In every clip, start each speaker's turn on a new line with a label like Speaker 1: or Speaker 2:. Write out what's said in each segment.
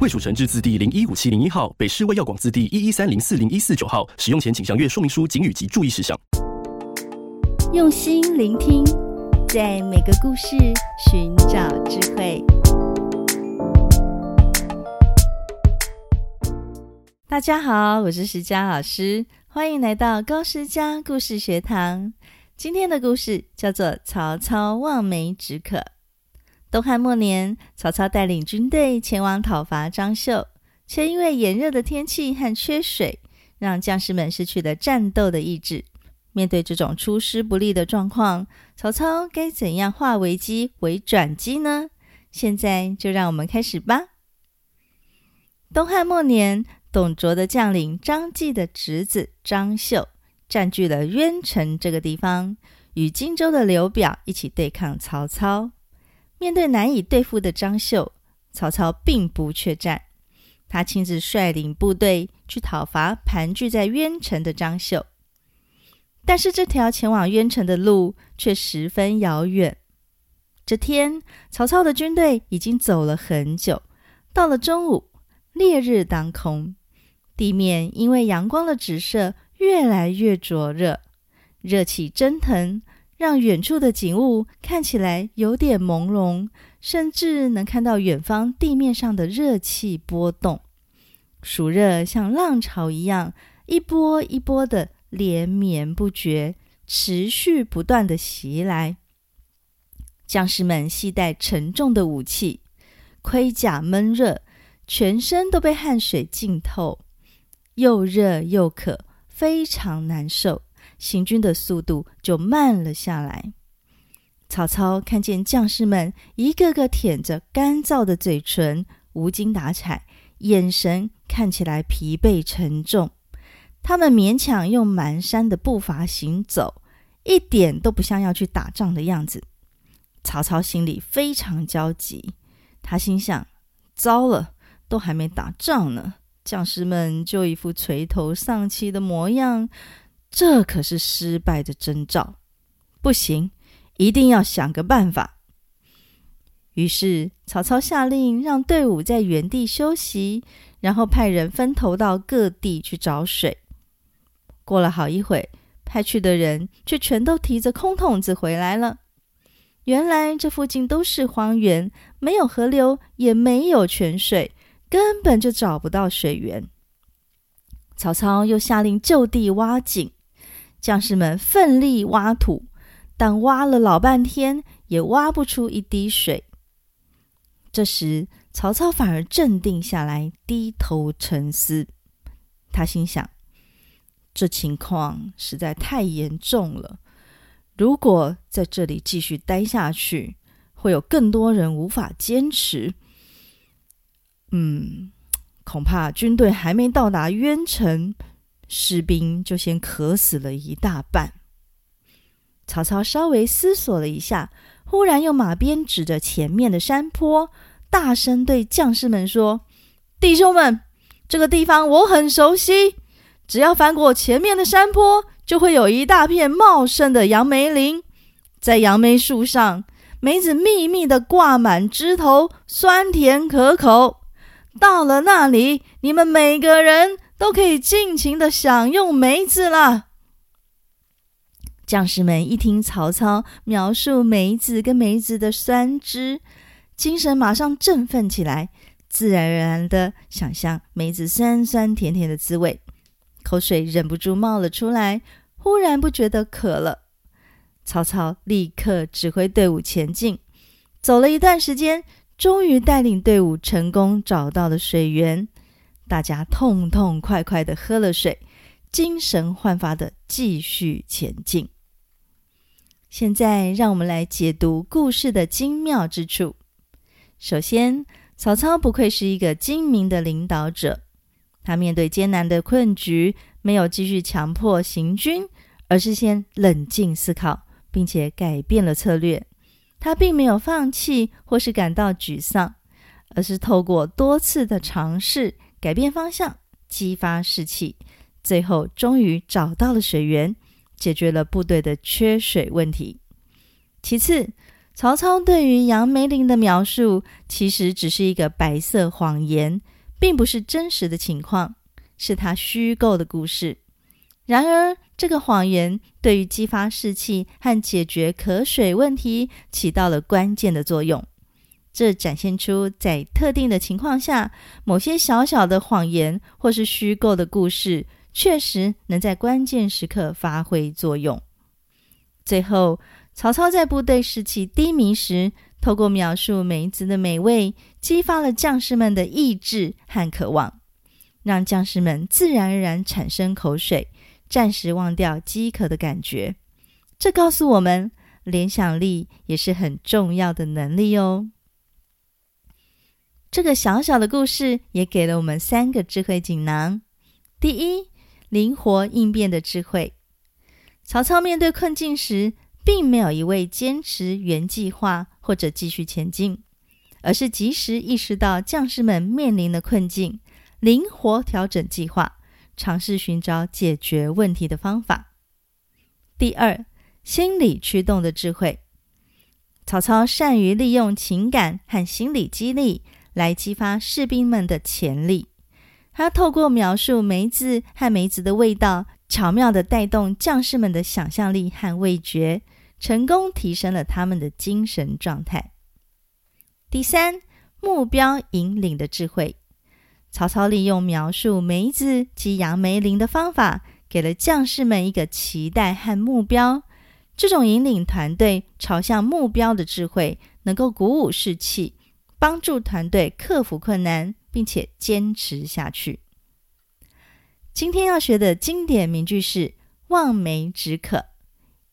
Speaker 1: 卫署成制字第零一五七零一号，北市卫药广字第一一三零四零一四九号。使用前请详阅说明书、警语及注意事项。
Speaker 2: 用心聆听。在每个故事寻找智慧。大家好，我是石佳老师，欢迎来到高诗佳故事学堂。今天的故事叫做《曹操望梅止渴》。东汉末年，曹操带领军队前往讨伐张绣，却因为炎热的天气和缺水，让将士们失去了战斗的意志。面对这种出师不利的状况，曹操该怎样化危机为转机呢？现在就让我们开始吧。东汉末年，董卓的将领张继的侄子张绣占据了渊城这个地方，与荆州的刘表一起对抗曹操。面对难以对付的张绣，曹操并不怯战，他亲自率领部队去讨伐盘踞在渊城的张绣。但是这条前往渊城的路却十分遥远。这天，曹操的军队已经走了很久，到了中午，烈日当空，地面因为阳光的直射越来越灼热，热气蒸腾，让远处的景物看起来有点朦胧，甚至能看到远方地面上的热气波动，暑热像浪潮一样，一波一波的。连绵不绝、持续不断的袭来，将士们携带沉重的武器，盔甲闷热，全身都被汗水浸透，又热又渴，非常难受，行军的速度就慢了下来。曹操看见将士们一个个舔着干燥的嘴唇，无精打采，眼神看起来疲惫沉重。他们勉强用蹒跚的步伐行走，一点都不像要去打仗的样子。曹操心里非常焦急，他心想：糟了，都还没打仗呢，将士们就一副垂头丧气的模样，这可是失败的征兆。不行，一定要想个办法。于是，曹操下令让队伍在原地休息，然后派人分头到各地去找水。过了好一会，派去的人却全都提着空桶子回来了。原来这附近都是荒原，没有河流，也没有泉水，根本就找不到水源。曹操又下令就地挖井，将士们奋力挖土，但挖了老半天也挖不出一滴水。这时，曹操反而镇定下来，低头沉思。他心想。这情况实在太严重了。如果在这里继续待下去，会有更多人无法坚持。嗯，恐怕军队还没到达渊城，士兵就先渴死了一大半。曹操稍微思索了一下，忽然用马鞭指着前面的山坡，大声对将士们说：“弟兄们，这个地方我很熟悉。”只要翻过前面的山坡，就会有一大片茂盛的杨梅林。在杨梅树上，梅子密密的挂满枝头，酸甜可口。到了那里，你们每个人都可以尽情的享用梅子了。将士们一听曹操描述梅子跟梅子的酸汁，精神马上振奋起来，自然而然的想象梅子酸酸甜甜的滋味。口水忍不住冒了出来，忽然不觉得渴了。曹操立刻指挥队伍前进，走了一段时间，终于带领队伍成功找到了水源。大家痛痛快快的喝了水，精神焕发的继续前进。现在，让我们来解读故事的精妙之处。首先，曹操不愧是一个精明的领导者。他面对艰难的困局，没有继续强迫行军，而是先冷静思考，并且改变了策略。他并没有放弃或是感到沮丧，而是透过多次的尝试改变方向，激发士气，最后终于找到了水源，解决了部队的缺水问题。其次，曹操对于杨梅林的描述其实只是一个白色谎言，并不是真实的情况，是他虚构的故事。然而，这个谎言对于激发士气和解决渴水问题起到了关键的作用。这展现出在特定的情况下，某些小小的谎言或是虚构的故事，确实能在关键时刻发挥作用。最后，曹操在部队士气低迷时，透过描述梅子的美味，激发了将士们的意志和渴望，让将士们自然而然产生口水。暂时忘掉饥渴的感觉，这告诉我们，联想力也是很重要的能力哦。这个小小的故事也给了我们三个智慧锦囊：第一，灵活应变的智慧。曹操面对困境时，并没有一味坚持原计划或者继续前进，而是及时意识到将士们面临的困境，灵活调整计划。尝试寻找解决问题的方法。第二，心理驱动的智慧。曹操善于利用情感和心理激励来激发士兵们的潜力。他透过描述梅子和梅子的味道，巧妙地带动将士们的想象力和味觉，成功提升了他们的精神状态。第三，目标引领的智慧。曹操利用描述梅子及杨梅林的方法，给了将士们一个期待和目标。这种引领团队朝向目标的智慧，能够鼓舞士气，帮助团队克服困难，并且坚持下去。今天要学的经典名句是“望梅止渴”，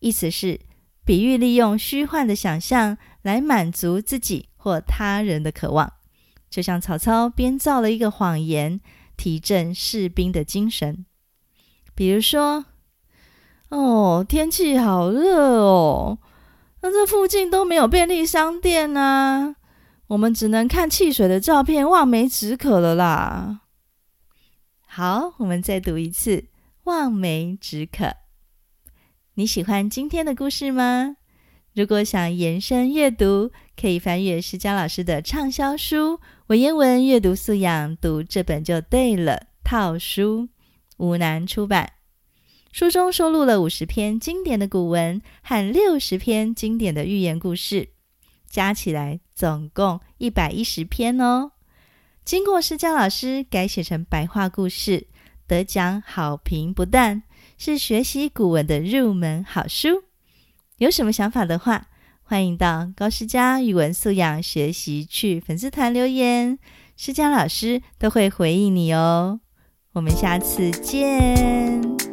Speaker 2: 意思是比喻利用虚幻的想象来满足自己或他人的渴望。就像曹操编造了一个谎言，提振士兵的精神。比如说，哦，天气好热哦，那这附近都没有便利商店啊，我们只能看汽水的照片，望梅止渴了啦。好，我们再读一次，望梅止渴。你喜欢今天的故事吗？如果想延伸阅读，可以翻阅施佳老师的畅销书《文言文阅读素养》，读这本就对了。套书，吴南出版。书中收录了五十篇经典的古文和六十篇经典的寓言故事，加起来总共一百一十篇哦。经过施佳老师改写成白话故事，得奖好评不断，是学习古文的入门好书。有什么想法的话，欢迎到高诗佳语文素养学习区粉丝团留言，施佳老师都会回应你哦。我们下次见。